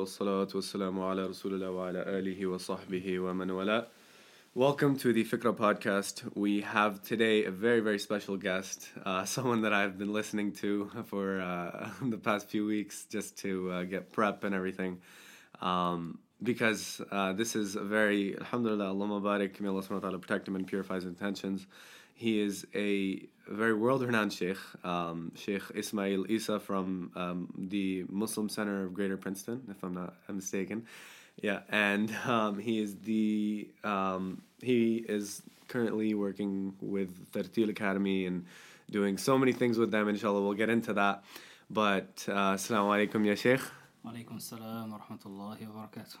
والصلاة والسلام على رسول الله وعلى آله وصحبه ومن ولا. Welcome to the Fikrah podcast. We have today a very, very special guest, uh, someone that I've been listening to for uh, the past few weeks just to uh, get prep and everything. Um, because uh, this is a very, alhamdulillah, Allah Mubarak, may Allah subhanahu wa protect him and purifies intentions. He is a very world renowned Sheikh, um, Sheikh Ismael Essa from um, the Muslim Center of Greater Princeton, if I'm not mistaken. Yeah, and um, he is the um, he is currently working with Tartil Academy and doing so many things with them. Inshallah, we'll get into that. But uh, Assalamu alaikum, ya Sheikh. Walaikum salam wa rahmatullahi wa barakatuh.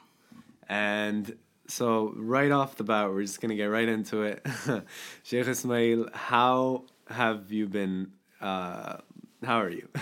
And so, right off the bat, we're just gonna get right into it. Sheikh Ismael, how have you been? Uh, how are you?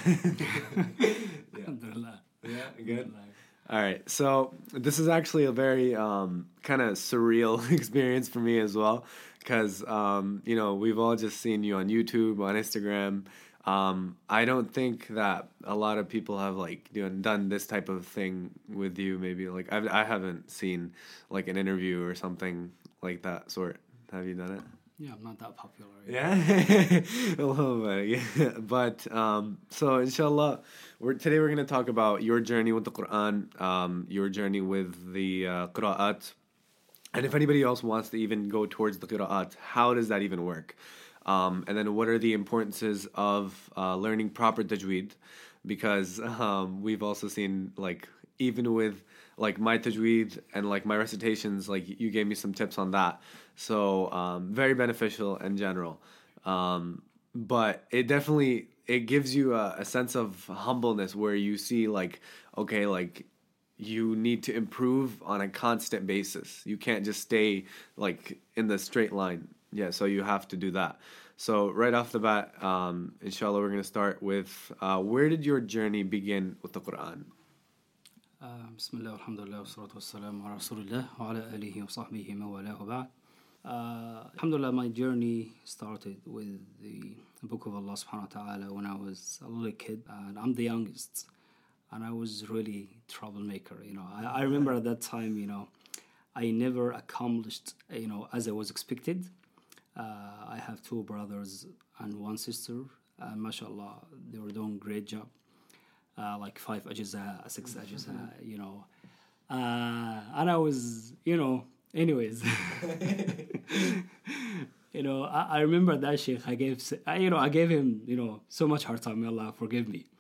Alhamdulillah. Yeah, Alhamdulillah. All right, so this is actually a very um, kind of surreal experience for me as well, because um, you know we've all just seen you on YouTube, on Instagram. Um, I don't think that a lot of people have like done this type of thing with you. Maybe like I've, I haven't seen like an interview or something like that sort. Have you done it? Yeah, I'm not that popular. Yeah, a little bit. Yeah, but um, so inshallah, we're today we're gonna talk about your journey with the Quran, um, your journey with the uh, qiraat, and if anybody else wants to even go towards the qiraat, how does that even work? Um, and then what are the importances of uh, learning proper tajweed? Because um, we've also seen like even with like my tajweed and like my recitations, like you gave me some tips on that. So um, very beneficial in general. Um, but it definitely it gives you a, a sense of humbleness where you see like okay like you need to improve on a constant basis. You can't just stay like in the straight line. Yeah, so you have to do that. So right off the bat, um, inshallah, we're going to start with uh, where did your journey begin with the Quran? Uh, alhamdulillah, uh, alhamdulillah, my journey started with the Book of Allah subhanahu wa ta'ala when I was a little kid, and I'm the youngest, and I was really troublemaker, you know. I, I remember at that time, you know, I never accomplished, you know, as I was expected. Uh, I have two brothers and one sister, and mashallah, they were doing great job. Uh, like five ajza, six ajza, you know. Uh, and I was, you know, anyways. you know, I, I remember that sheikh. I gave, I, you know, I gave him, you know, so much hard time. May Allah forgive me.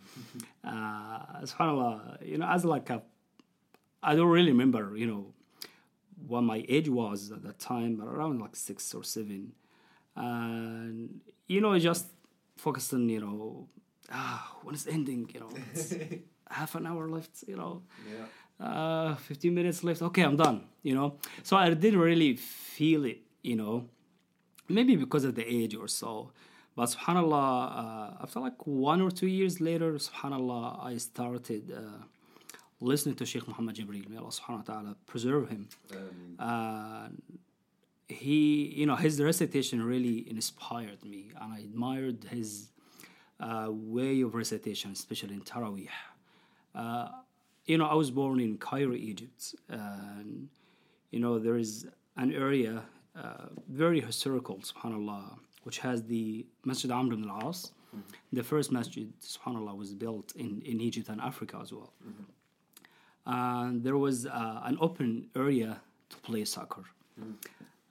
Uh, Subhanallah, you know, as like a, I don't really remember, you know, what my age was at that time, but around like six or seven. And you know, just focused on, you know, ah, when it's ending, you know, it's half an hour left, you know Yeah. uh, 15 minutes left. Okay, I'm done. You know, so I didn't really feel it. You know, maybe because of the age or so. But Subhanallah, uh, after like one or two years later, Subhanallah, I started uh, listening to Sheikh Muhammad Jibreel. May Allah Subhanahu wa Taala preserve him. Uh, he, you know, his recitation really inspired me, and I admired his uh, way of recitation, especially in Taraweeh. Uh, you know, I was born in Cairo, Egypt, and you know there is an area uh, very historical, Subhanallah, which has the Masjid Amr ibn al-As. The first masjid, Subhanallah, was built in, in Egypt and Africa as well. And there was uh, an open area to play soccer.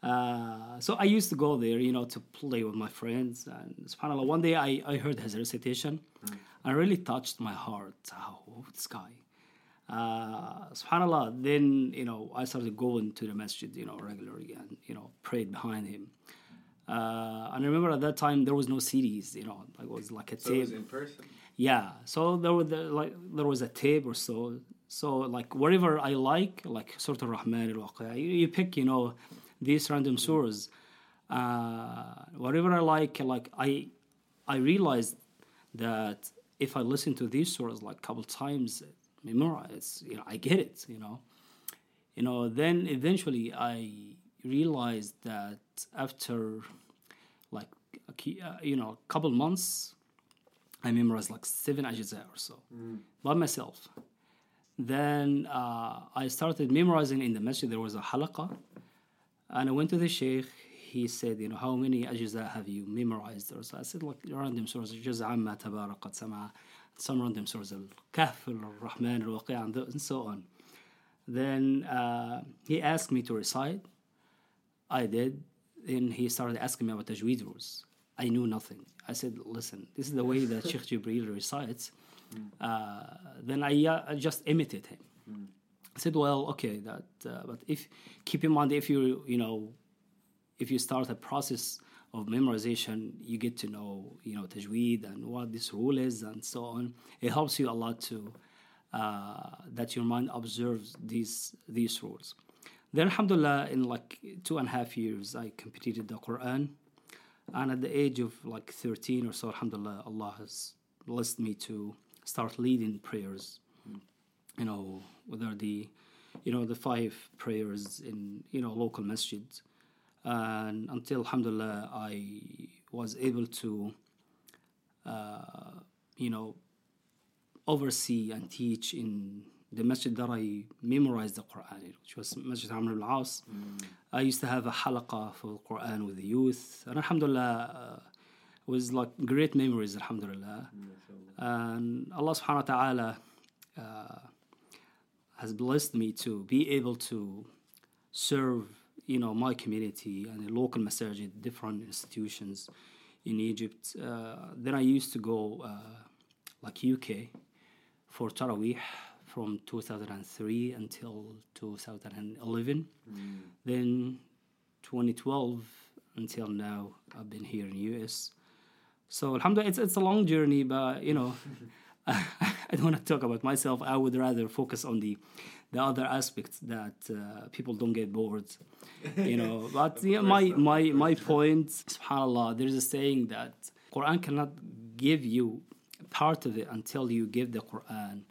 Uh, so I used to go there, you know, to play with my friends. And subhanAllah, one day I, I heard his recitation and really touched my heart. Oh, this guy. Uh, subhanAllah, then, you know, I started going to the masjid, you know, regularly and, you know, prayed behind him. Uh, and I remember at that time there was no CDs, you know, it was like a So it tape. was in person. Yeah, so there was the, like there was a tape or so. So like whatever I like, like sort of Rahman you, you pick, you know, these random surahs. Uh, whatever I like, like I, I realized that if I listen to these surahs like a couple times, memorize, you know, I get it, you know. You know, then eventually I realized that after like a key, uh, you know, a couple months, I memorized like seven ajza or so by myself. Then uh, I started memorizing in the masjid. There was a halaqa, and I went to the sheikh. He said, you know, how many ajza have you memorized? Or so I said, like random surahs, juz amma tabaraqat sama, some random surahs, al-kahf, al-rahman, al-waqi', and and so on. Then uh, he asked me to recite. I did. Then he started asking me about tajweed rules. I knew nothing. I said, listen, this is the way that Sheikh Jibril recites. Uh, then I, uh, I just imitate him. I said, well, okay, that, uh, but if keep in mind if you you know, if you start a process of memorization, you get to know you know tajweed and what this rule is and so on. It helps you a lot to uh, that your mind observes these these rules. Then, alhamdulillah, in like two and a half years, I completed the Quran. And at the age of like 13 or so, alhamdulillah, Allah has blessed me to start leading prayers. You know, whether the, you know, the five prayers in, you know, local masjids. And until, alhamdulillah, I was able to, uh, you know, oversee and teach in the masjid that I memorized the Quran in, which was Masjid Amr al As. I used to have a halaqah for the Quran with the youth, and alhamdulillah, uh, it was like great memories, alhamdulillah. And Allah subhanahu wa ta'ala uh, has blessed me to be able to serve, you know, my community and the local masajid, different institutions in Egypt. Uh, then I used to go uh, like UK for Taraweeh from 2003 until 2011. Then 2012 until now, I've been here in US. So alhamdulillah, it's, it's a long journey, but you know, I don't want to talk about myself. I would rather focus on the the other aspects that uh, people don't get bored. You know, but yeah, my my my point, subhanallah, there's a saying that Quran cannot give you part of it until you give the Quran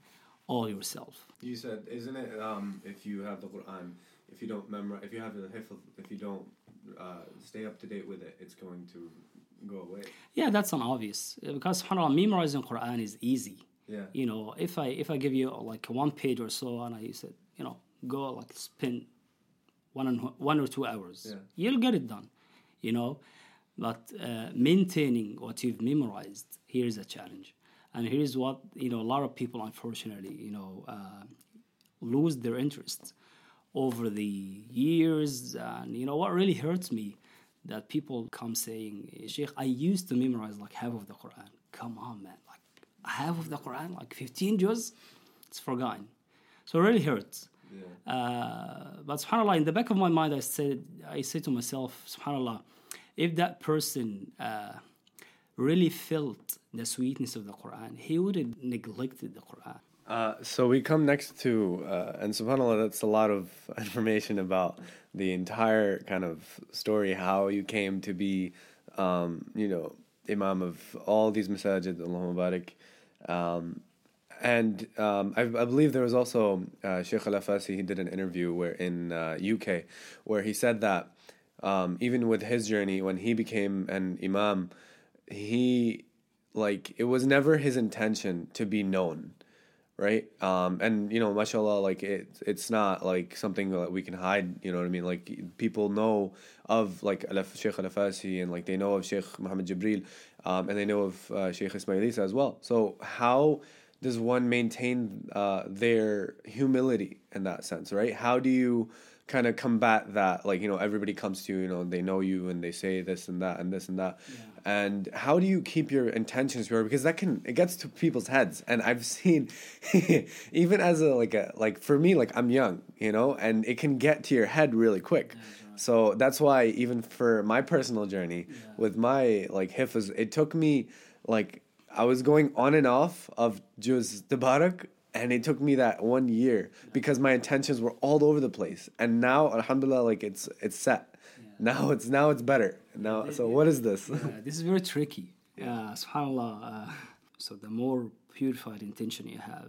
all yourself. You said, isn't it? Um, if you have the Quran, if you don't memorize, if you have the hifz, if you don't uh, stay up to date with it, it's going to go away. Yeah, that's an obvious because subhanallah, memorizing Quran is easy. Yeah. You know, if I if I give you like one page or so, and I said, you know, go like spend one and one or two hours, Yeah. you'll get it done. You know, but uh, maintaining what you've memorized here is a challenge, and here's what you know. A lot of people, unfortunately, you know, uh, lose their interest over the years, and you know what really hurts me that people come saying, Sheikh, I used to memorize like half of the Quran. Come on, man, half of the Quran, like 15 juz, it's forgotten. So it really hurts. Yeah. Uh, but subhanallah, in the back of my mind, I said, I say to myself, subhanallah, if that person uh, really felt the sweetness of the Quran, he would have neglected the Quran. Uh, so we come next to, uh, and subhanAllah, that's a lot of information about the entire kind of story, how you came to be, um, you know, imam of all these masajid, Allahumma barik. Um, and um, I, I believe there was also uh, Sheikh Al Afasi, he did an interview where in uh, UK where he said that um, even with his journey, when he became an imam, he, like, it was never his intention to be known right? Um and you know mashallah like it it's not like something that we can hide you know what i mean? Like people know of like sheikh al-afasi and like they know of sheikh muhammad jibril um and they know of uh, sheikh ismael essa as well. So how does one maintain uh their humility in that sense right? How do you kind of combat that? Like you know everybody comes to you you know they know you and they say this and that and this and that. And how do you keep your intentions pure? Because that can it gets to people's heads. And i've seen even as a like a like for me like i'm young you know and it can get to your head really quick so that's why even for my personal journey with my like hifz it took me like i was going on and off of juz tabarak and it took me that one year because my intentions were all over the place and now alhamdulillah like it's it's set now it's now it's better now so what is this Uh, this is very tricky. Yeah, Uh, Subhanallah. Uh, so the more purified intention you have,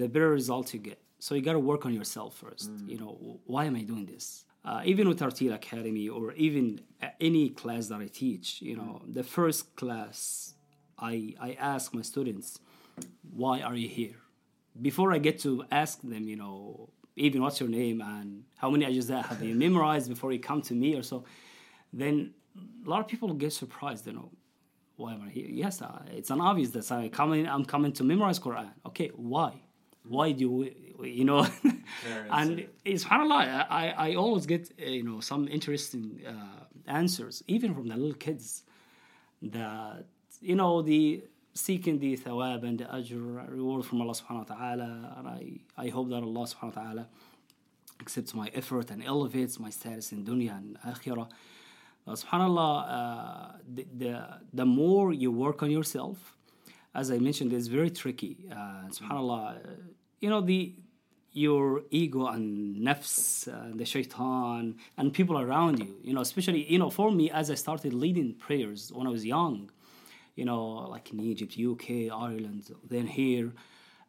the better result you get. So you got to work on yourself first. You know, why am I doing this? Uh, even with Tartil Academy or even uh, any class that I teach, you know, the first class, I I ask my students, why are you here? before I get to ask them, you know, even what's your name and how many ajza have you memorized before you come to me or so, then a lot of people get surprised, you know, why am I here? Yes, uh, it's an obvious that I coming, I'm coming to memorize Quran. Okay, why? Why do we, you know? and it's subhanallah, I, I always get, uh, you know, some interesting uh, answers, even from the little kids, that, you know, the seeking the thawab and the ajr reward from Allah subhanahu wa ta'ala. And I, I hope that Allah subhanahu wa ta'ala accepts my effort and elevates my status in dunya and akhirah. Uh, subhanallah, uh, the, the, the more you work on yourself, as I mentioned, it's very tricky. Uh, subhanallah, uh, you know, the your ego and nafs the shaitan and people around you, you know, especially, you know, for me, as I started leading prayers when I was young, you know, like in Egypt, UK, Ireland, then here,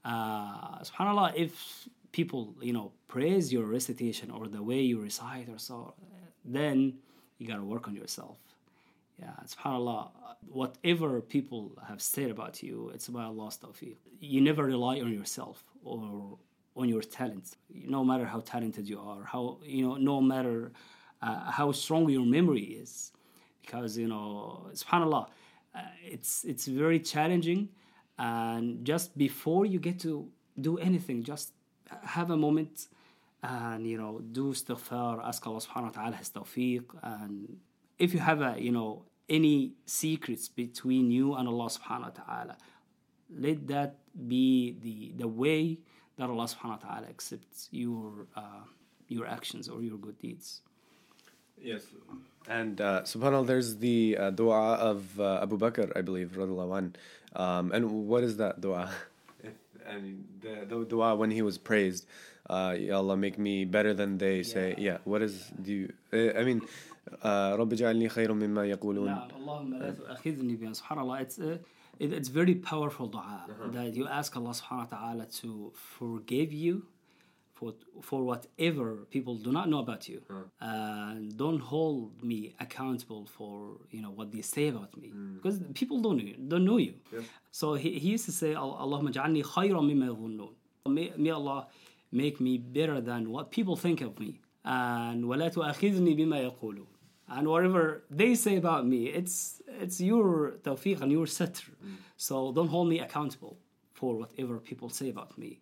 uh, subhanallah, if people, you know, praise your recitation or the way you recite or so, then you got to work on yourself. Yeah, subhanAllah, whatever people have said about you, it's about Allah's tawfiq. You never rely on yourself or on your talents, no matter how talented you are, how, you know, no matter uh, how strong your memory is. Because, you know, subhanAllah, uh, it's, it's very challenging. And just before you get to do anything, just have a moment and you know do istighfar ask Allah subhanahu wa ta'ala his tawfiq and if you have a you know any secrets between you and Allah subhanahu wa ta'ala let that be the the way that Allah subhanahu wa ta'ala accepts your uh, your actions or your good deeds yes and uh, subhanallah there's the uh, dua of uh, Abu Bakr I believe um, and what is that dua and the, the dua when he was praised uh, Ya Allah, make me better than they say. Yeah. What is do you? Uh, I mean, رب اجعلني خير مما يقولون. نعم اللهم لا تؤاخذني بما سبحان الله. It's uh, it, it's very powerful dua uh-huh. that you ask Allah subhanahu wa ta'ala to forgive you for for whatever people do not know about you uh-huh. and don't hold me accountable for you know what they say about me mm. because people don't know you, don't know you yeah. so he, he used to say Allahumma ja'alni khayran mimma yadhunnun may, may Allah make me better than what people think of me. And ولا تؤاخذني بما يقولون. And whatever they say about me, it's it's your tawfiq and your satr. Mm. So don't hold me accountable for whatever people say about me.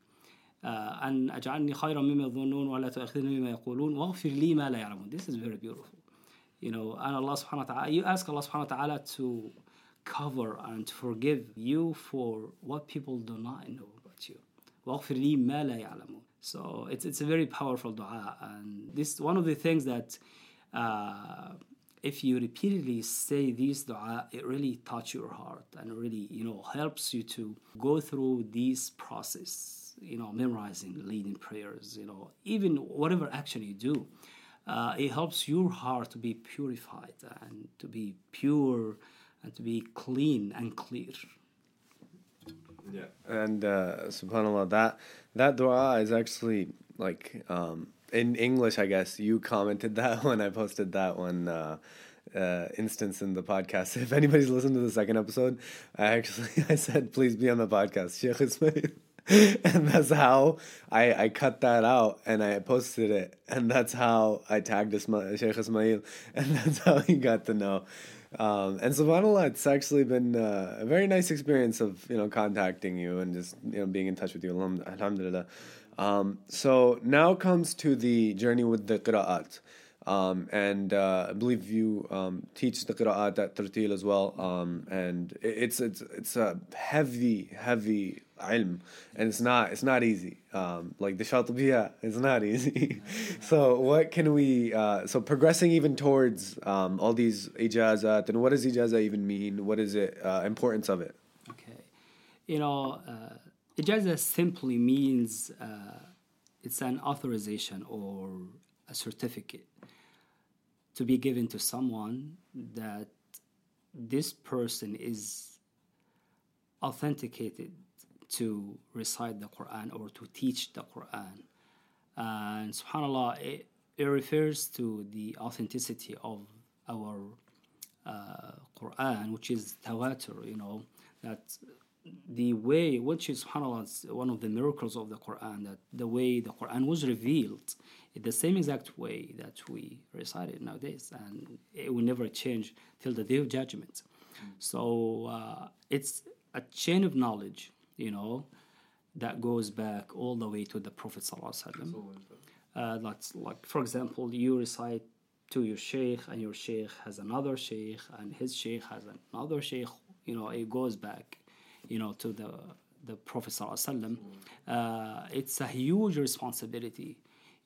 أن أجعلني خيرا مما يظنون ولا تؤاخذني بما يقولون واغفر لي ما لا يعلمون. This is very beautiful. You know, and Allah subhanahu wa ta'ala, you ask Allah subhanahu wa ta'ala to cover and to forgive you for what people do not know about you. واغفر لي ما لا يعلمون. So it's it's a very powerful dua, and this one of the things that uh, if you repeatedly say these dua, it really touch your heart and really you know helps you to go through this process. You know, memorizing, leading prayers. You know, even whatever action you do, uh, it helps your heart to be purified and to be pure and to be clean and clear. Yeah, and uh, Subhanallah, that that dua is actually like um, in English. I guess you commented that when I posted that one. Uh, uh, instance in the podcast. If anybody's listened to the second episode, I actually I said please be on the podcast, Sheikh Ismael. and that's how I, I cut that out and I posted it. And that's how I tagged Ismael, Sheikh Ismael. And that's how he got to know. Um, and subhanallah, it's actually been uh, a very nice experience of you know contacting you and just you know being in touch with you. Alhamdulillah. Um, so now comes to the journey with the qira'at. Um, and uh, I believe you um, teach the qira'at at Tartil as well. Um, and it's it's it's a heavy, heavy ilm, and it's not it's not easy. Um, like the Shatibiya, it's not easy. so what can we? Uh, so progressing even towards um, all these ijazat, and what does ijazah even mean? What is it? Uh, importance of it? Okay, you know, uh, ijazah simply means uh, it's an authorization or a certificate to be given to someone that this person is authenticated to recite the Quran or to teach the Quran. And subhanAllah, it, it refers to the authenticity of our uh, Quran, which is tawatur, you know, that the way, which is subhanAllah, one of the miracles of the Quran, that the way the Quran was revealed, in the same exact way that we recite it nowadays, and it will never change till the day of judgment. So uh, it's a chain of knowledge, you know, that goes back all the way to the Prophet sallallahu alaihi wasallam. Uh, that's like, for example, you recite to your sheikh, and your sheikh has another sheikh, and his sheikh has another sheikh. You know, it goes back, you know, to the the Prophet sallallahu uh, It's a huge responsibility,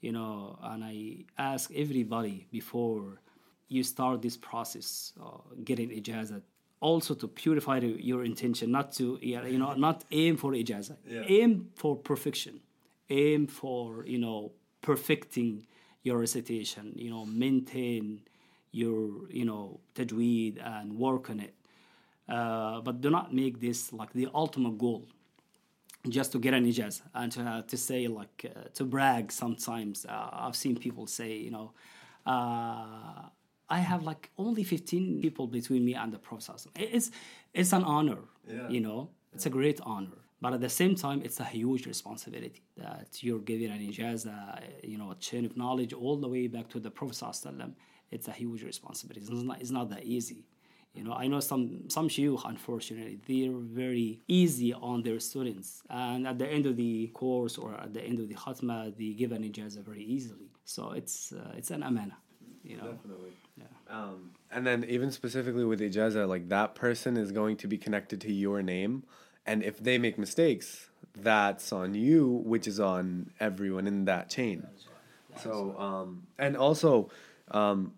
you know, and I ask everybody before you start this process, uh, getting ijazah, also to purify your intention, not to you know, not aim for ijazah, Yeah. aim for perfection, aim for you know perfecting your recitation, you know, maintain your, you know, tajweed and work on it. Uh, but do not make this like the ultimate goal. Just to get an ijaz and to, uh, to say like uh, to brag sometimes. Uh, i've seen people say you know uh, i have like only 15 people between me and the process it's it's an honor Yeah. you know? It's a great honor. But at the same time it's a huge responsibility that you're giving an ijaz you know a chain of knowledge all the way back to the prophet it's a huge responsibility. It's not, it's not that easy you know, I know some some shuyukh, unfortunately, they're very easy on their students, and at the end of the course or at the end of the khatma, they give an ijazah very easily. So it's uh, it's an amana, you know. Definitely. Yeah. Um, and then even specifically with ijazah, like that person is going to be connected to your name, and if they make mistakes, that's on you, which is on everyone in that chain. So um, and also, um,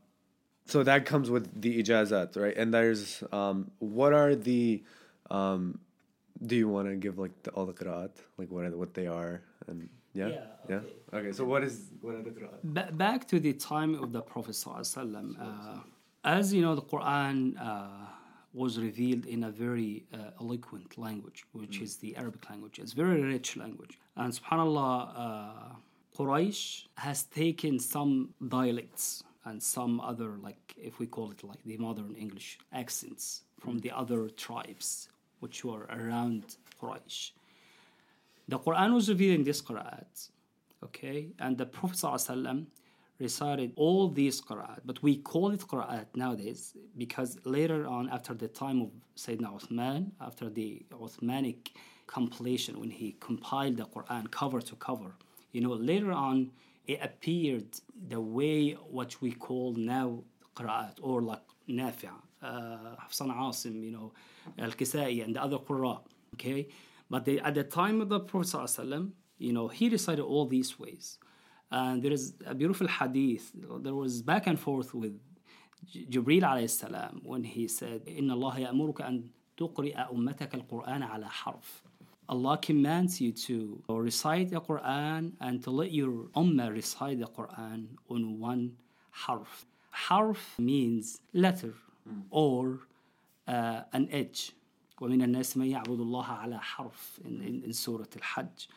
so that comes with the ijazat, right? And there's um, what are the um, do you want to give like the, all the qiraat, like what are what they are and yeah Yeah, yeah okay. okay. So what is what are the qiraat? Ba- back to the time of the Prophet ﷺ, uh, as you know, the Quran uh, was revealed in a very uh, eloquent language, which is the Arabic language. It's very rich language, and Subhanallah, uh, Quraysh has taken some dialects and some other, like if we call it like the modern English accents from the other tribes which were around Quraysh. The Quran was revealed in this qira'at, okay? And the Prophet ﷺ recited all these qira'at, but we call it qira'at nowadays because later on, after the time of Sayyidina Uthman, after the Uthmanic compilation, when he compiled the Quran cover to cover, you know, later on, it appeared the way what we call now qira'at or like Nafi', uh, Hafsan Asim, you know, Al-Kisai and the other Qurra, okay? But they, at the time of the Prophet ﷺ, you know, he recited all these ways. And there is a beautiful hadith. There was back and forth with J- Jibreel alayhi salam when he said, إِنَّ اللَّهَ يَأْمُرُكَ أَن تُقْرِئَ أُمَّتَكَ الْقُرْآنَ عَلَى حَرْفٍ Allah commands you to recite the Quran and to let your ummah recite the Quran on one harf. Harf means letter or uh, an edge. ومن الناس من يعبد الله على حرف in, in, in Surah Al-Hajj.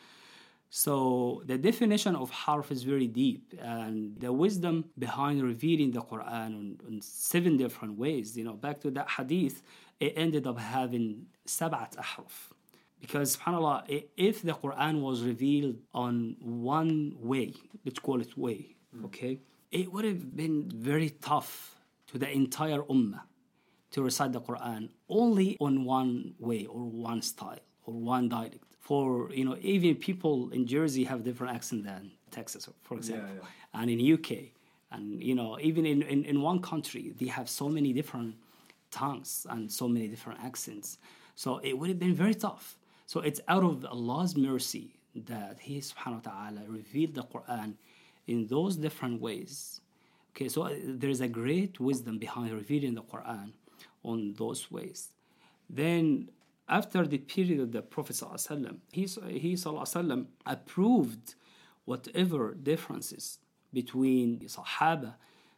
So the definition of harf is very deep, and the wisdom behind revealing the Quran in, in seven different ways. You know, back to that hadith, it ended up having sab'at ahruf. Because subhanAllah, if the Quran was revealed on one way, let's call it way, hmm. okay, it would have been very tough to the entire ummah to recite the Quran only on one way or one style or one dialect. For you know, even people in Jersey have different accent than Texas, for example, yeah. and in UK, and you know, even in, in, in one country, they have so many different tongues and so many different accents. So it would have been very tough. So it's out of Allah's mercy that He subhanahu wa ta'ala revealed the Quran in those different ways. Okay, so uh, there's a great wisdom behind revealing the Quran on those ways. Then, after the period of the Prophet he, he approved whatever differences between Sahaba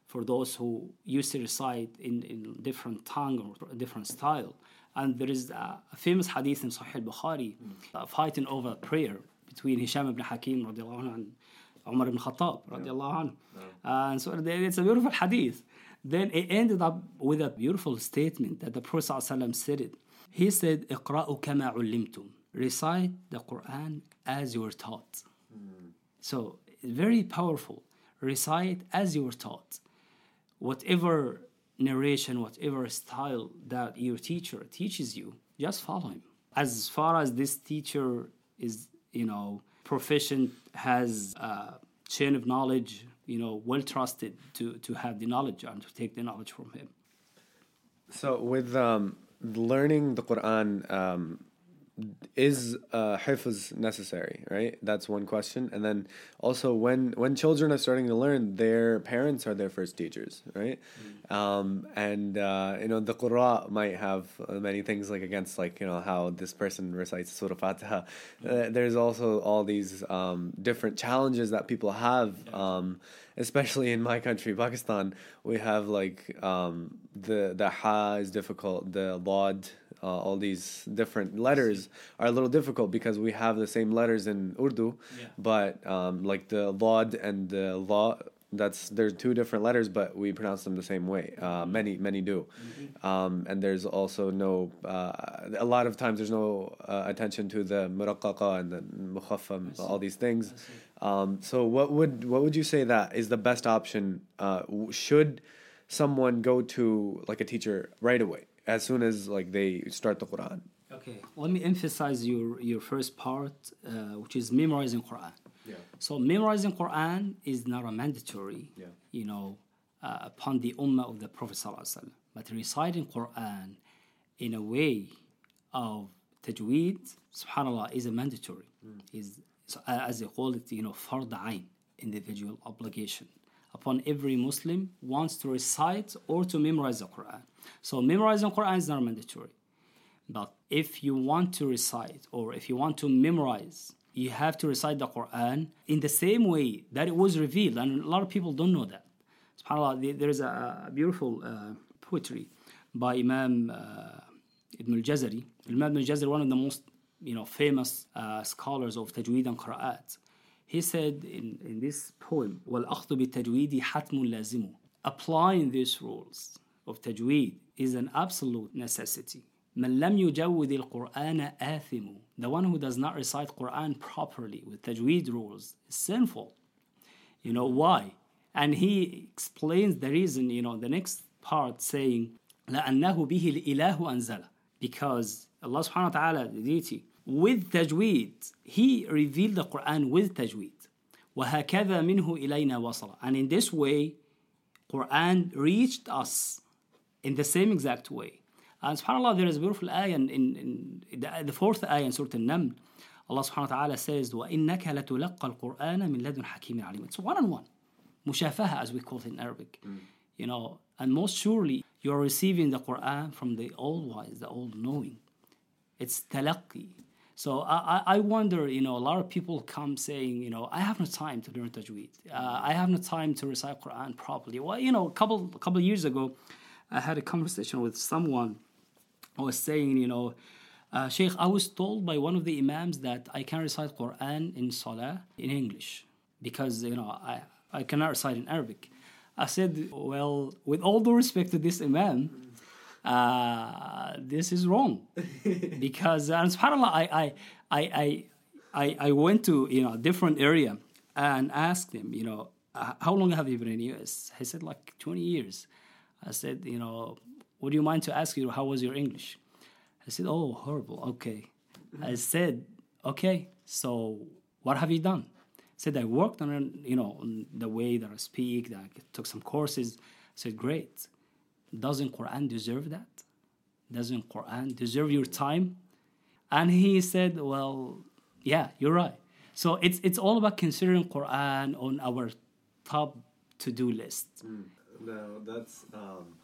for those who used to recite in, in different tongue or different style. And there is a, a famous hadith in Sahih al-Bukhari, uh, fighting over prayer between Hisham ibn Hakim radiallahu anhu, and Umar ibn Khattab radiallahu anhu. And so it's a beautiful hadith. Then it ended up with a beautiful statement that the Prophet ﷺ said it, He said, اقرأوا كما علمتم. Recite the Quran as you were taught. So, very powerful. Recite as you were taught. Whatever narration, whatever style that your teacher teaches you, just follow him. As far as this teacher is, you know, proficient, has a chain of knowledge, you know, well trusted to, to have the knowledge and to take the knowledge from him. So with um, learning the Quran, um, is uh, hifz necessary? Right, that's one question. And then also, when when children are starting to learn, their parents are their first teachers, right? Um, and uh, you know, the Qur'an might have many things like against like you know how this person recites Surah Fatiha. Uh, there's also all these um, different challenges that people have. Um, especially in my country, Pakistan, we have like um, the the ha is difficult, the lod, uh, all these different letters are a little difficult because we have the same letters in Urdu, Yeah. but um, like the lod and the law. That's there's two different letters, but we pronounce them the same way. Uh, many many do, um, and there's also no. Uh, a lot of times there's no uh, attention to the muraqqaqa and the mukhaffam, all these things. Um, so what would what would you say that is the best option? Uh, should someone go to like a teacher right away as soon as like they start the Quran? Okay, let me emphasize your, your first part, uh, which is memorizing Quran. Yeah. So memorizing Quran is not a mandatory, Yeah. you know, uh, upon the ummah of the Prophet sallallahu alaihi wasallam. But reciting Quran in a way of tajweed, subhanallah, is a mandatory. Is so, uh, as they call it, you know, fard ain, individual obligation upon every Muslim wants to recite or to memorize the Quran. So memorizing Quran is not mandatory. But if you want to recite or if you want to memorize, you have to recite the Quran in the same way that it was revealed. And a lot of people don't know that. SubhanAllah, there- is a, beautiful uh, poetry by Imam uh, Ibn al-Jazari. Imam Ibn al-Jazari, one of the most you know, famous uh, scholars of Tajweed and Qura'at. He said in, in this poem, وَالْأَخْذُ بِالتَّجْوِيدِ حَتْمٌ لَازِمٌ Applying these rules of Tajweed is an absolute necessity. مَنْ لَمْ يُجَوِّدِ الْقُرْآنَ آثِمُ The one who does not recite Quran properly with Tajweed rules is sinful. You know why? And he explains the reason, you know, the next part saying, لأنه به الإله أنزله. Because Allah subhanahu wa ta'ala, the deity, with tajweed, He revealed the Quran with tajweed. وهكذا منه إلينا وصل. And in this way, Quran reached us in the same exact way. And subhanAllah, there is a beautiful ayah in, in, in the, the fourth ayah in Surah Al-Naml. Allah subhanahu wa ta'ala says, وَإِنَّكَ لَتُلَقَّى الْقُرْآنَ مِنْ لَدُنْ حَكِيمٍ عَلِيمٍ It's one on one. Mushafaha, as we call it in Arabic. You know, and most surely you are receiving the Quran from the all wise, the all knowing. It's talaqqi. so I, I- wonder, you know, a lot of people come saying, you know, I have no time to learn tajweed. Uh, I have no time to recite Quran properly. Well, you know, a couple a couple of years ago, I had a conversation with someone. I was saying, you know, uh, Sheikh, I was told by one of the imams that I can recite Quran in Salah in English because, you know, I, I cannot recite in Arabic. I said, well, with all due respect to this imam, uh, this is wrong. Because and subhanallah I, I I I I went to you know a different area and asked him you know "Uh, how long have you been in US he said like 20 years. I said you know would you mind to ask you how was your English? I said oh horrible okay. I said okay so what have you done? Said I worked on it, you know on the way that I speak that I took some courses. I said great doesn't Quran deserve that? Doesn't Quran deserve your time? And he said, Well, yeah, you're right. So it's it's all about considering Quran on our top to-do list. No, that's um,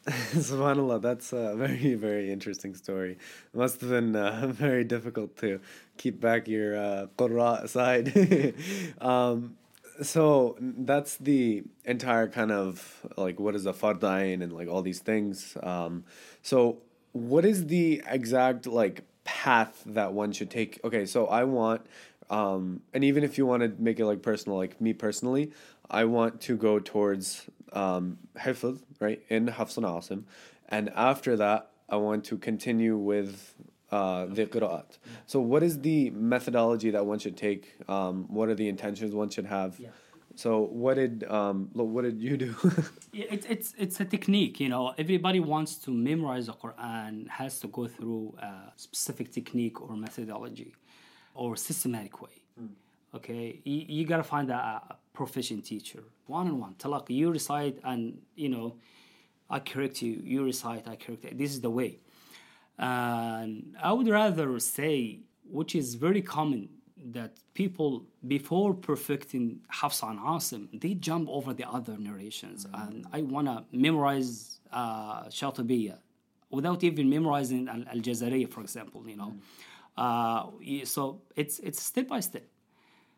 Subhanallah, that's a very, very interesting story. It must have been uh, very difficult to keep back your uh, Qurra side. um, so that's the entire kind of like what is a fardain and like all these things. Um, so what is the exact like path that one should take? Okay, so I want, um, and even if you want to make it like personal, like me personally, I want to go towards um, hifz, right, in Hafs and Asim. And after that, I want to continue with uh, the qira'at. So, what is the methodology that one should take? Um, what are the intentions one should have? Yeah. So, what did um, what did you do? It's it's it's a technique, you know. Everybody wants to memorize the Quran has to go through a specific technique or methodology, or systematic way. Okay, you, you gotta find a, a proficient teacher, one on one. Talak, you recite, and you know, I correct you. You recite, I correct you. This is the way. And I would rather say, which is very common, that people before perfecting Hafsa and Asim, they jump over the other narrations. And I wanna memorize uh, Shatibiya without even memorizing Al Jazariya, for example. You know, uh, so it's it's step by step.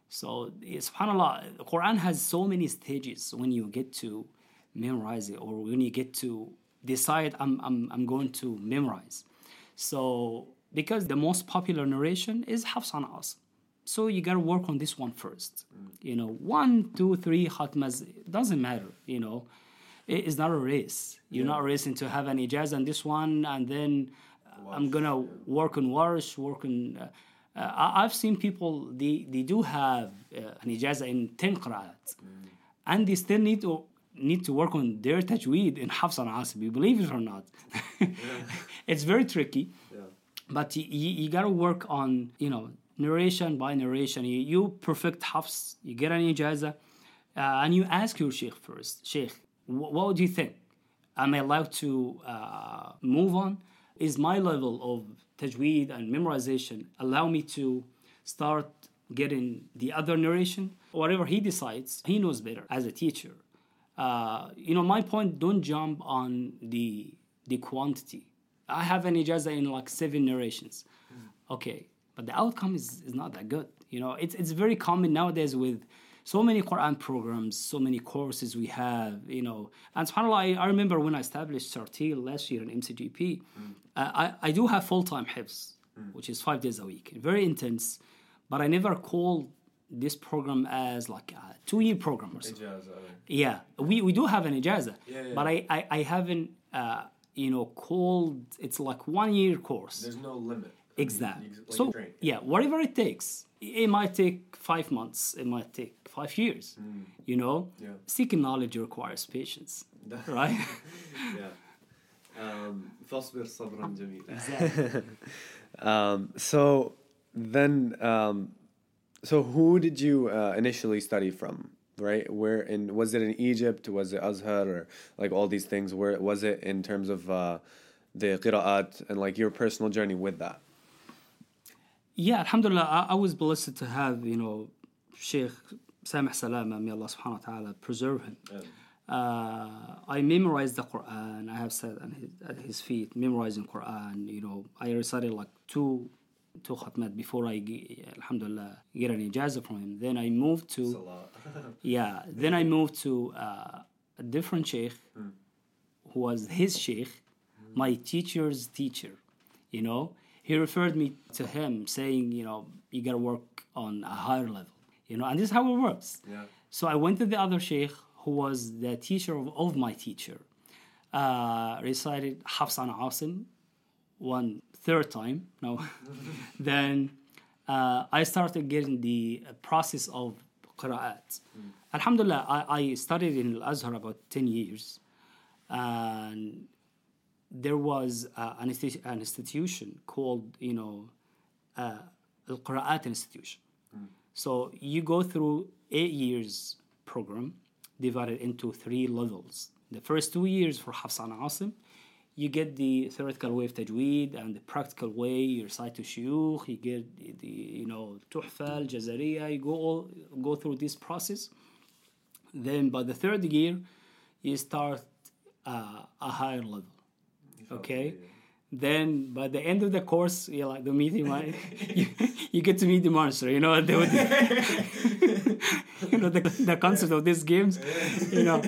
So subhanallah, the Quran has so many stages when you get to memorize it or when you get to decide I'm I'm I'm going to memorize. So because the most popular narration is Hafs and Asim. So you gotta work on this one first. You know, one, two, three khatmas, doesn't matter, you know. It is not a race. You're not racing to have an ijaz on this one and then I'm gonna work on Warsh, work on uh, uh, I've seen people they, they do have uh, an ijaza in 10 qira'at and they still need to need to work on their tajweed in Hafs and you believe it or not. it's very tricky. But you, you, you got to work on you know narration by narration. You, you perfect hafs you get an ijaza uh, and you ask your sheikh first. Sheikh wh- what do you think? Am i allowed to uh, move on? Is my level of tajweed and memorization allow me to start getting the other narration? Whatever he decides he knows better as a teacher uh, you know my point don't jump on the the quantity. I have an ijaza in like seven narrations. Okay but the outcome is, is not that good. You know it's, it's very common nowadays with so many quran programs so many courses we have you know. And subhanallah i, I remember when i established Tartil last year in mcgp uh, I, I do have full-time hifz which is five days a week. Very intense but i never called this program as like a two-year program or something. Ijaza. Yeah, we, we do have an ijaza, yeah, yeah. but I, I, I haven't, uh, you know, called, it's like one-year course. There's no limit. Exactly. Like so, yeah, whatever it takes. It might take five months. It might take five years. Mm. You know, yeah. seeking knowledge requires patience, right? yeah. Um, um, so then um, so who did you uh, initially study from? Right, where in was it in Egypt? Was it Azhar or like all these things? Where was it in terms of uh, the qira'at and like your personal journey with that? Yeah, alhamdulillah, I, I was blessed to have, you know, Sheikh Samih Salama, may Allah subhanahu wa ta'ala preserve him. Uh, I memorized the Quran. I have sat on his, at his feet, memorizing Quran. You know, I recited like two two khatmat before I, alhamdulillah, get an ijaza from him. Then I moved to, yeah, then I moved to uh, a different sheikh who was his sheikh, my teacher's teacher. You know, he referred me to him saying, you know, you gotta work on a higher level. You know, and this is how it works. Yeah. So I went to the other sheikh who was the teacher of, of my teacher. Uh, recited Hafs and Asim one third time. No, then uh, I started getting the process of qira'at. Alhamdulillah, I, I studied in Al Azhar about 10 years. And there was uh, an, an institution called, you know, uh, Al Qira'at Institution. So you go through eight years program divided into three levels. The first two years for Hafs and Asim, you get the theoretical way of tajweed and the practical way. You recite to shuyukh, you get the, the you know tuhfa, jazariya. You go all, go through this process. Then by the third year, you start uh, a higher level. Okay. Then by the end of the course, you like the meeting, you, you get to meet the monster. You know, they would, you know the, the concept of these games. You know,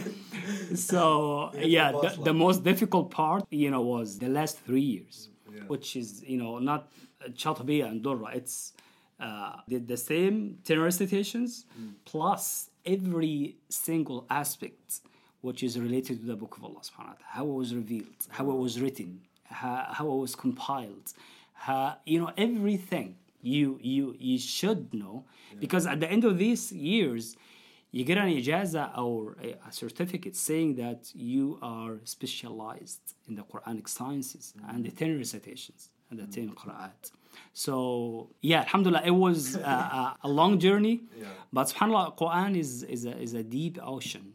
so yeah, the, the most difficult part, you know, was the last three years, which is you know not Shatibiya and Durra. It's uh, the, the same ten recitations plus every single aspect which is related to the book of Allah subhanahu wa ta'ala, how it was revealed, how it was written, how, how it was compiled, how, you know, everything you you you should know. Because at the end of these years you get an ijaza or a, a certificate saying that you are specialized in the Quranic sciences and the 10 recitations and the 10 qira'at. So, yeah, alhamdulillah, it was a, a, a long journey, Yeah. but subhanAllah, Quran is, is, a, is a deep ocean.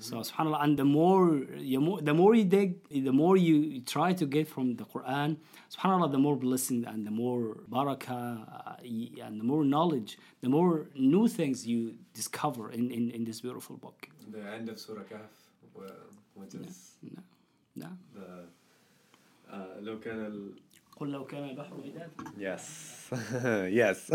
So subhanallah, and the more you more the more you dig, the more you try to get from the Quran. Subhanallah, the more blessing and the more barakah uh, y- and the more knowledge, the more new things you discover in, in, in this beautiful book. The end of Surah Kahf, where- which is No. the uh, لو كان ال- قل لو كان البحر مدادا Yes. yes.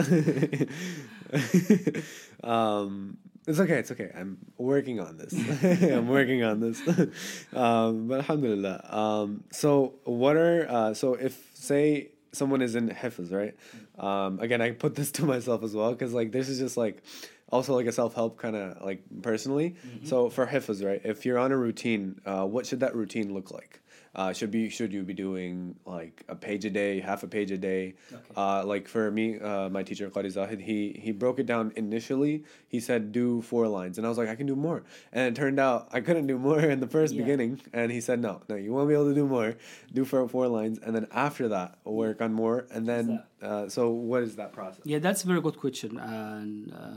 um, it's okay. It's okay. I'm working on this. I'm working on this. um, but alhamdulillah. Um, so what are uh, so if say someone is in hifz, right? Um, again, I put this to myself as well because like this is just like also like a self help kind of like personally. So for hifz, right? If you're on a routine, uh, what should that routine look like? Uh, should be should you be doing like a page a day, half a page a day? Okay. Uh, like for me, uh, my teacher Qari Zahid, he he broke it down initially. He said do four lines, and I was like, I can do more. And it turned out I couldn't do more in the first Yeah. beginning. And he said, No, no, you won't be able to do more. Do for four lines, and then after that, work on more. And then, uh, so what is that process? Yeah, that's a very good question, and uh,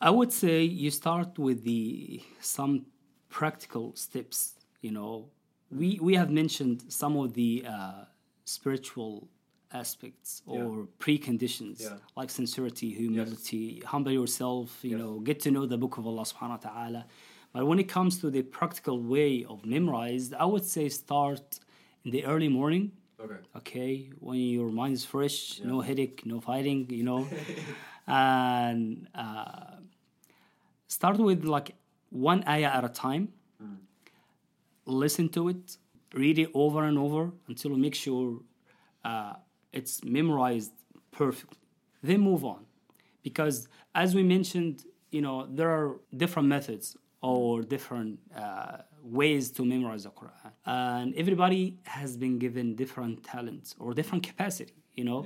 I would say you start with the some practical steps. You know, we we have mentioned some of the uh, spiritual aspects or preconditions Yeah. like sincerity, humility, humble yourself. You Yes. know, get to know the book of Allah Subhanahu wa Taala. But when it comes to the practical way of memorized, I would say start in the early morning Okay. okay when your mind is fresh no headache no fighting you know and uh, start with like one ayah at a time listen to it read it over and over until you make sure uh, it's memorized perfectly. Then move on. Because as we mentioned you know there are different methods or different uh, ways to memorize the quran. And everybody has been given different talents or different capacity you know?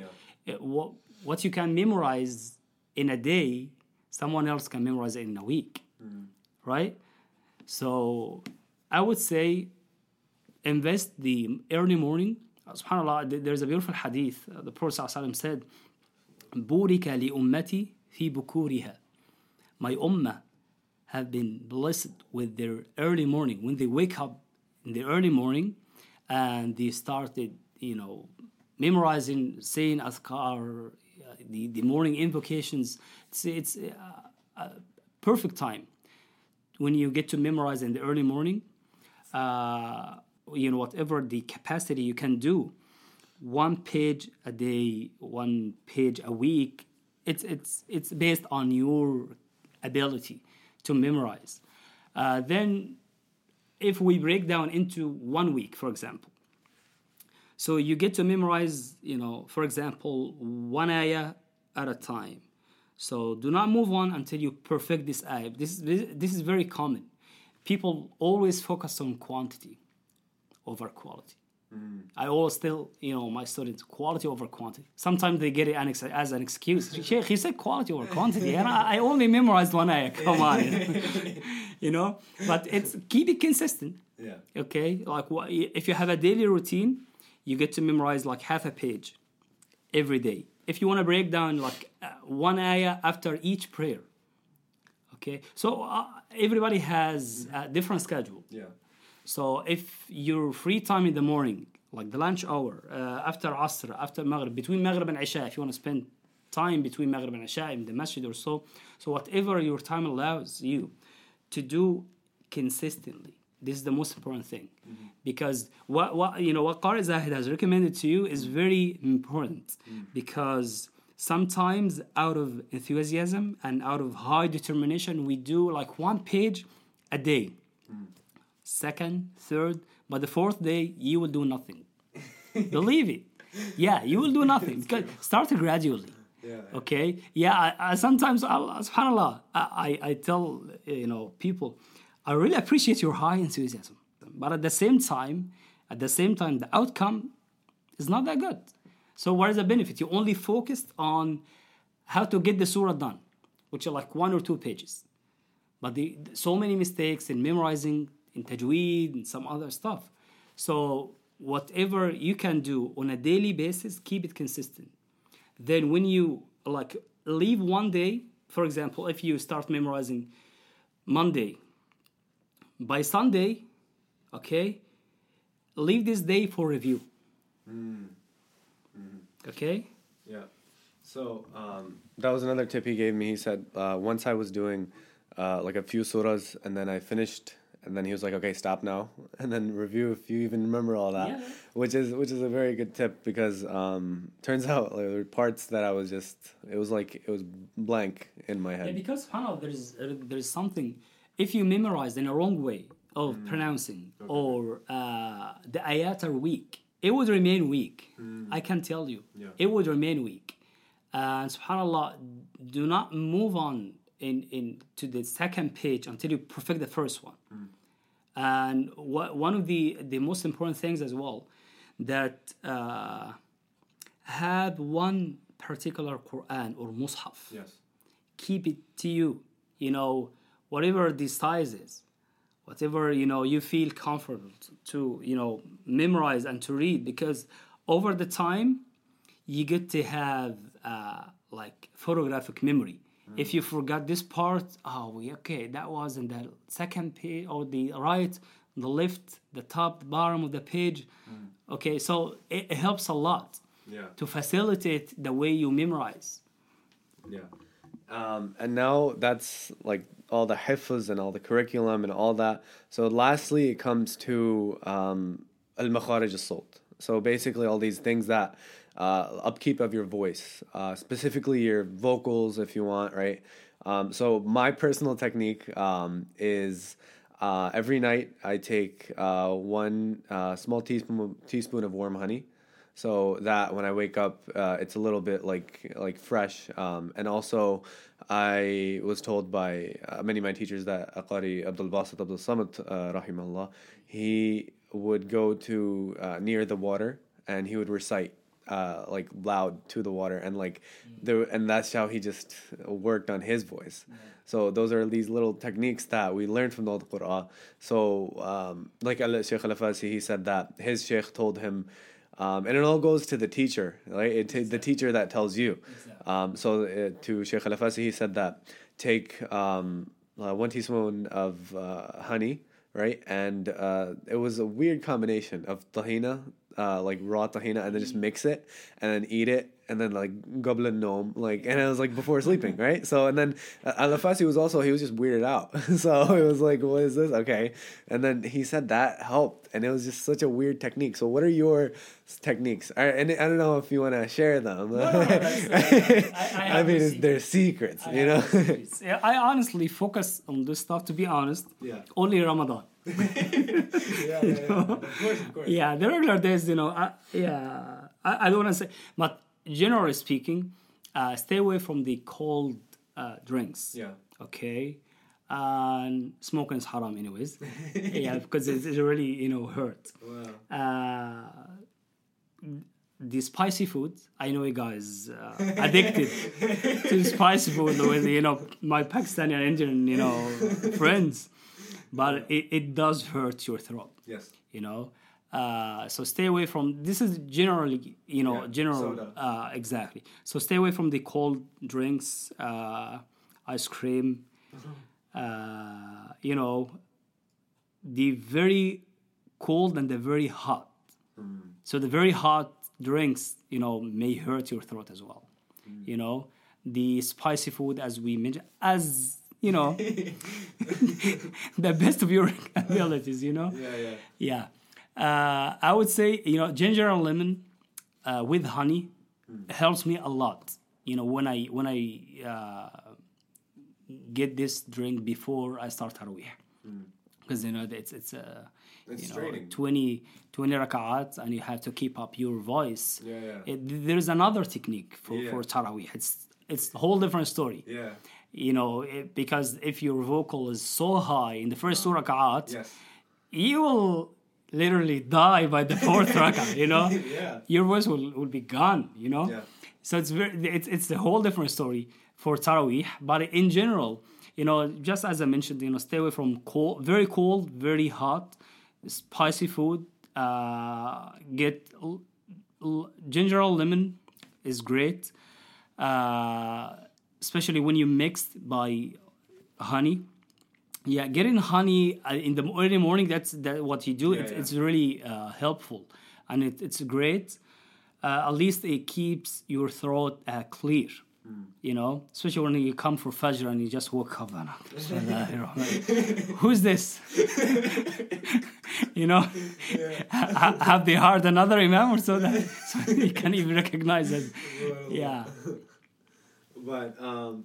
It- what, what you can memorize in a day someone else can memorize it in a week right? So i would say invest the early morning subhanallah th- there's a beautiful hadith Uh, the prophet ﷺ said بورك لأمتي في بكورها my ummah have been blessed with their early morning when they wake up in the early morning and they started you know memorizing saying azkar uh, the, the morning invocations it's, it's uh, a perfect time when you get to memorize in the early morning, uh, you know, whatever the capacity you can do, one page a day, one page a week, it's, it's, it's based on your ability to memorize. Uh, then, if we break down into one week, for example, so you get to memorize, you know, for example, one ayah at a time. So do not move on until you perfect this ayah. This, this, this is very common. People always focus on quantity over quality. I always tell you know my students quality over quantity. Sometimes they get it an ex- as an excuse. Sheikh, he said quality over quantity, and I, I only memorized one ayah. Come on, you know. But it's keep it consistent. Yeah. Okay, like what, if you have a daily routine, you get to memorize like half a page every day. If you want to break down like uh, one ayah after each prayer. Okay, so uh, everybody has a different schedule. Yeah. So if your free time in the morning, like the lunch hour, uh, after Asr, after Maghrib, between Maghrib and Isha, if you want to spend time between Maghrib and Isha in the masjid or so, so whatever your time allows you to do consistently. This is the most important thing, because what, what you know what Qari Zahid has recommended to you is very important, because sometimes out of enthusiasm and out of high determination, we do like one page a day second, third, but the fourth day you will do nothing. Believe it. Yeah, you will do nothing. Because start gradually. Yeah. Okay. Yeah. I, I sometimes, Allah, Subhanallah, I, I I tell you know people, I really appreciate your high enthusiasm, but at the same time, At the same time, the outcome is not that good. So what is the benefit? You only focused on how to get the surah done, which are like one or two pages. But the, so many mistakes in memorizing, in tajweed, and some other stuff. So whatever you can do on a daily basis, keep it consistent. Then when you like leave one day, for example, if you start memorizing Monday, by Sunday, okay, leave this day for review. Hmm. Okay? Yeah. So um, that was another tip he gave me. He said uh, once I was doing uh, like a few surahs and then I finished and then he was like, "Okay, stop now," and then review if you even remember all that, Yeah. which is which is a very good tip because um, turns out like, there were parts that I was just it was like it was blank in my head. Yeah, head. because subhanAllah, there's there's something if you memorize in a wrong way of pronouncing or uh, the ayat are weak, it would remain weak. I can tell you, Yeah. it would remain weak. And subhanallah, do not move on in, in to the second page until you perfect the first one. And wha- one of the the most important things as well that uh, have one particular Quran or Mus'haf Yes. keep it to you you know whatever the size is whatever you know you feel comfortable to you know memorize and to read because over the time you get to have uh, like photographic memory. If you forgot this part oh we- okay that was in the second page or the right the left the top the bottom of the page. Okay so it, it helps a lot Yeah. to facilitate the way you memorize. Yeah. Um, and now that's like all the hifz and all the curriculum and all that. So lastly, it comes to um, al makharij. So basically, all these things that uh, upkeep of your voice, uh, specifically your vocals, if you want, right? Um, so my personal technique um, is uh, every night I take uh, one uh, small teaspoon teaspoon of warm honey so that when I wake up, uh, it's a little bit like like fresh. Um, and also, I was told by uh, many of my teachers that Aqari Abdul Basit Abdul Samad, uh, rahimahullah, he would go to uh, near the water and he would recite uh, like loud to the water and like there and that's how he just worked on his voice. So those are these little techniques that we learned from the Old Quran. So um, like Al- Sheikh Al-Afasi, he said that his sheikh told him, um, and it all goes to the teacher, right? It the teacher that tells you. Um, so uh, to Sheikh Al-Afasi, he said that take um, uh, one teaspoon of uh, honey, right? And uh, it was a weird combination of tahina, uh, like raw tahina, and then just mix it and then eat it. And then like goblin gnome, like, and it was like before sleeping, right? So and then uh, Al-Afasi was also he was just weirded out, so it was like, what is this? Okay, and then he said that helped, and it was just such a weird technique. So what are your techniques? I, and I don't know if you want to share them. no, that's- I- I I mean, the they're secrets, you know. secrets. Yeah, I honestly focus on this stuff. To be honest, Yeah. only Ramadan. yeah, yeah, yeah. Of course, of course. Yeah, the regular days, you know, I, yeah, I, I don't want to say, but generally speaking, uh, stay away from the cold uh, drinks. Yeah. Okay. And smoking is haram, anyways. yeah, because it, it really, you know, hurt. Wow. Uh, the spicy food, I know you guys uh, addicted to spicy food with you know my Pakistani and Indian you know friends, but it, it does hurt your throat. Yes. You know, uh, so stay away from. This is generally you know Yeah, general soda. uh, exactly. So stay away from the cold drinks, uh, ice cream. Uh, you know, the very cold and the very hot. So the very hot drinks, you know, may hurt your throat as well. You know, the spicy food, as we mentioned, as you know, the best of your abilities. You know, Yeah, yeah. yeah. Uh, I would say, you know, ginger and lemon uh, with honey helps me a lot. You know, when I when I uh, get this drink before I start Tarawih. Because, you know, it's, it's a, It's you know, straining. 20, 20 rak'at and you have to keep up your voice. Yeah, yeah. It, there's another technique for, Yeah. for Tarawih. It's, it's a whole different story Yeah. you know, it, because if your vocal is so high in the first two rak'at, Yes. you will literally die by the fourth rakah, you know? Yeah. Your voice will, will be gone, you know? Yeah. So it's very it's it's the whole different story for Taraweeh. But in general, you know, just as I mentioned, you know, stay away from cold, very cold, very hot, spicy food. Uh, get l- l- ginger ale lemon is great, uh, especially when you mixed by honey. Yeah, getting honey uh, in the early morning. That's that what you do. it's, yeah. it's really uh, helpful, and it, it's great. Uh, at least it keeps your throat uh, clear. You know, especially when you come for Fajr and you just woke up and who's this? you know, Ha- have they heard another imam or so that so you can't even recognize it? Yeah, But um,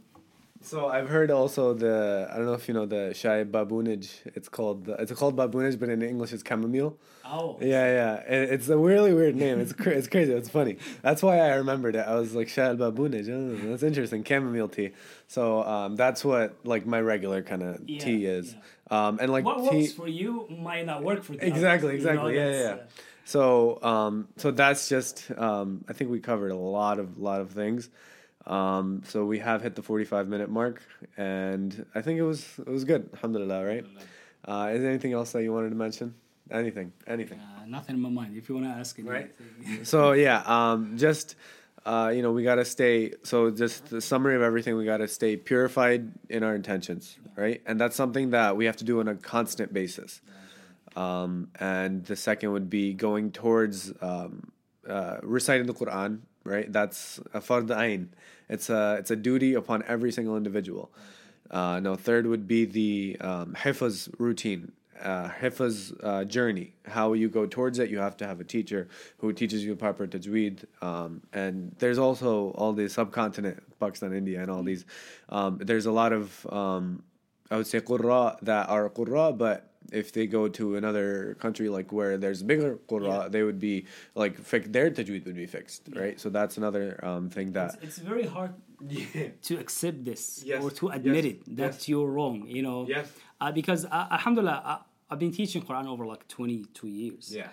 so I've heard also the I don't know if you know the Shai baboonage. It's called the, it's called baboonage, but in English it's chamomile. Oh. Yeah, yeah. It, it's a really weird name. It's cra- it's crazy. It's funny. That's why I remembered it. I was like Shai baboonage. Oh, that's interesting. Chamomile tea. So um, that's what like my regular kind of Yeah, tea is. Um, and like what tea. works for you might not work for the Exactly, others, you know, exactly. yeah, yeah, yeah. uh, So, um, so that's just. Um, I think we covered a lot of lot of things. Um, so we have hit the forty-five minute mark, and I think it was it was good. Alhamdulillah, right? Uh, is there anything else that you wanted to mention? Anything? Anything? uh, nothing in my mind. If you want to ask it, Right. so yeah, um, just uh, you know, we gotta stay. So just the summary of everything, we gotta stay purified in our intentions, right? And that's something that we have to do on a constant basis. Um, and the second would be going towards um, uh, reciting the Quran, right? That's a fard ain. It's a it's a duty upon every single individual. Uh, no, third would be the um, hifz routine, uh, hifz uh, journey. How you go towards it, you have to have a teacher who teaches you proper tajweed. Um, and there's also all the subcontinent, Pakistan, India, and all these. Um, there's a lot of, um, I would say, qurra that are qurra, but if they go to another country like where there's a bigger qurra, Yeah. they would be like fi- their tajweed would be fixed, right? So that's another um, thing that. It's, it's very hard Yeah. to accept this Yes, or to admit yes, it that yes. you're wrong. You know, Yes. uh, because uh, Alhamdulillah, I, I've been teaching Quran over like 22 years. Yeah.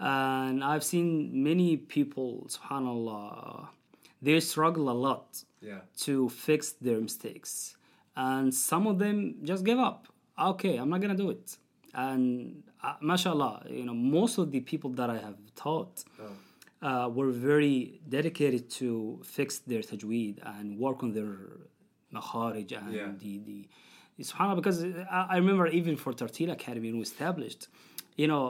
and I've seen many people, subhanallah, they struggle a lot Yeah. to fix their mistakes. And some of them just give up. Okay, I'm not gonna do it. And uh, mashallah, you know, most of the people that I have taught uh, were very dedicated to fix their tajweed and work on their makharij and Yeah. the, the subhanallah because I, I remember even for Tartil Academy when we established, you know,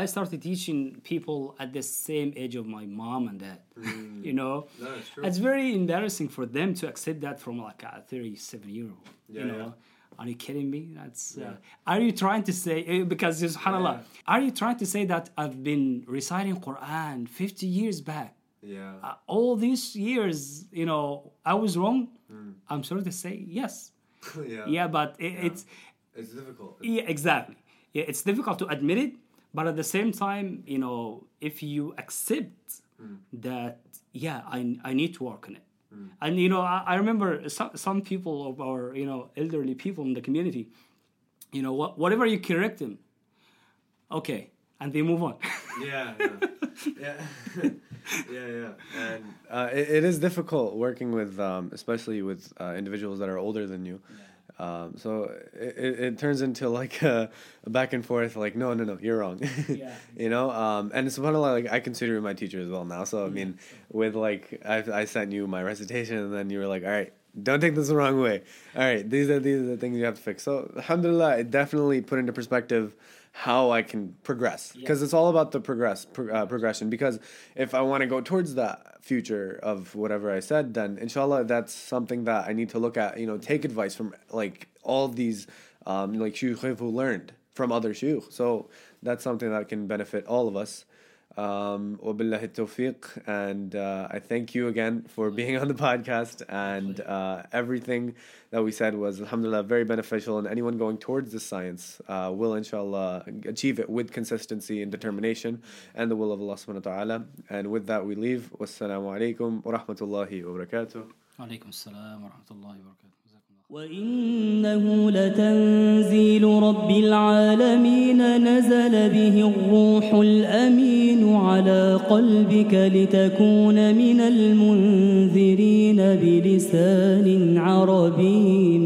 I started teaching people at the same age of my mom and dad. you know, No, it's true. it's very embarrassing for them to accept that from like a 37 year old. Yeah, you know, yeah. Are you kidding me? That's. Uh, are you trying to say eh, because subhanallah? Are you trying to say that I've been reciting Quran 50 years back? Yeah. Uh, all these years, you know, I was wrong. Hmm. I'm sorry to say yes. yeah. Yeah, but it, it's It's difficult. yeah, exactly. Yeah, it's difficult to admit it, but at the same time, you know, if you accept that, yeah, I, I need to work on it. And you know, I, I remember some, some people of our you know elderly people in the community, you know, what, whatever you correct them, okay, and they move on. Yeah. Yeah. yeah. yeah. Yeah. And uh, it, it is difficult working with, um, especially with uh, individuals that are older than you. Um, so it, it, turns into like a, a back and forth, like, no, no, no, you're wrong. Yeah. you know? Um, and of like, I consider you my teacher as well now. So, I mean, with like, I, I sent you my recitation and then you were like, all right, don't take this the wrong way. All right, these are these are the things you have to fix. So, alhamdulillah, it definitely put into perspective how I can progress because it's all about the progress pro, uh, progression. Because if I want to go towards that future of whatever I said, then inshallah, that's something that I need to look at. You know, take advice from like all these um, like shuyukh who learned from other shuyukh. So that's something that can benefit all of us. Um, وبالله التوفيق. and uh, I thank you again for being on the podcast and uh, everything that we said was alhamdulillah very beneficial and anyone going towards this science uh, will inshallah achieve it with consistency and determination and the will of Allah subhanahu wa ta'ala and with that we leave wassalamu alaikum wa rahmatullahi wa barakatuh عليكم السلام ورحمة الله وبركاته. جزاكم الله خير. وإنه لتنزيل رب العالمين نزل به الروح الأمين على قلبك لتكون من المنذرين بلسان عربي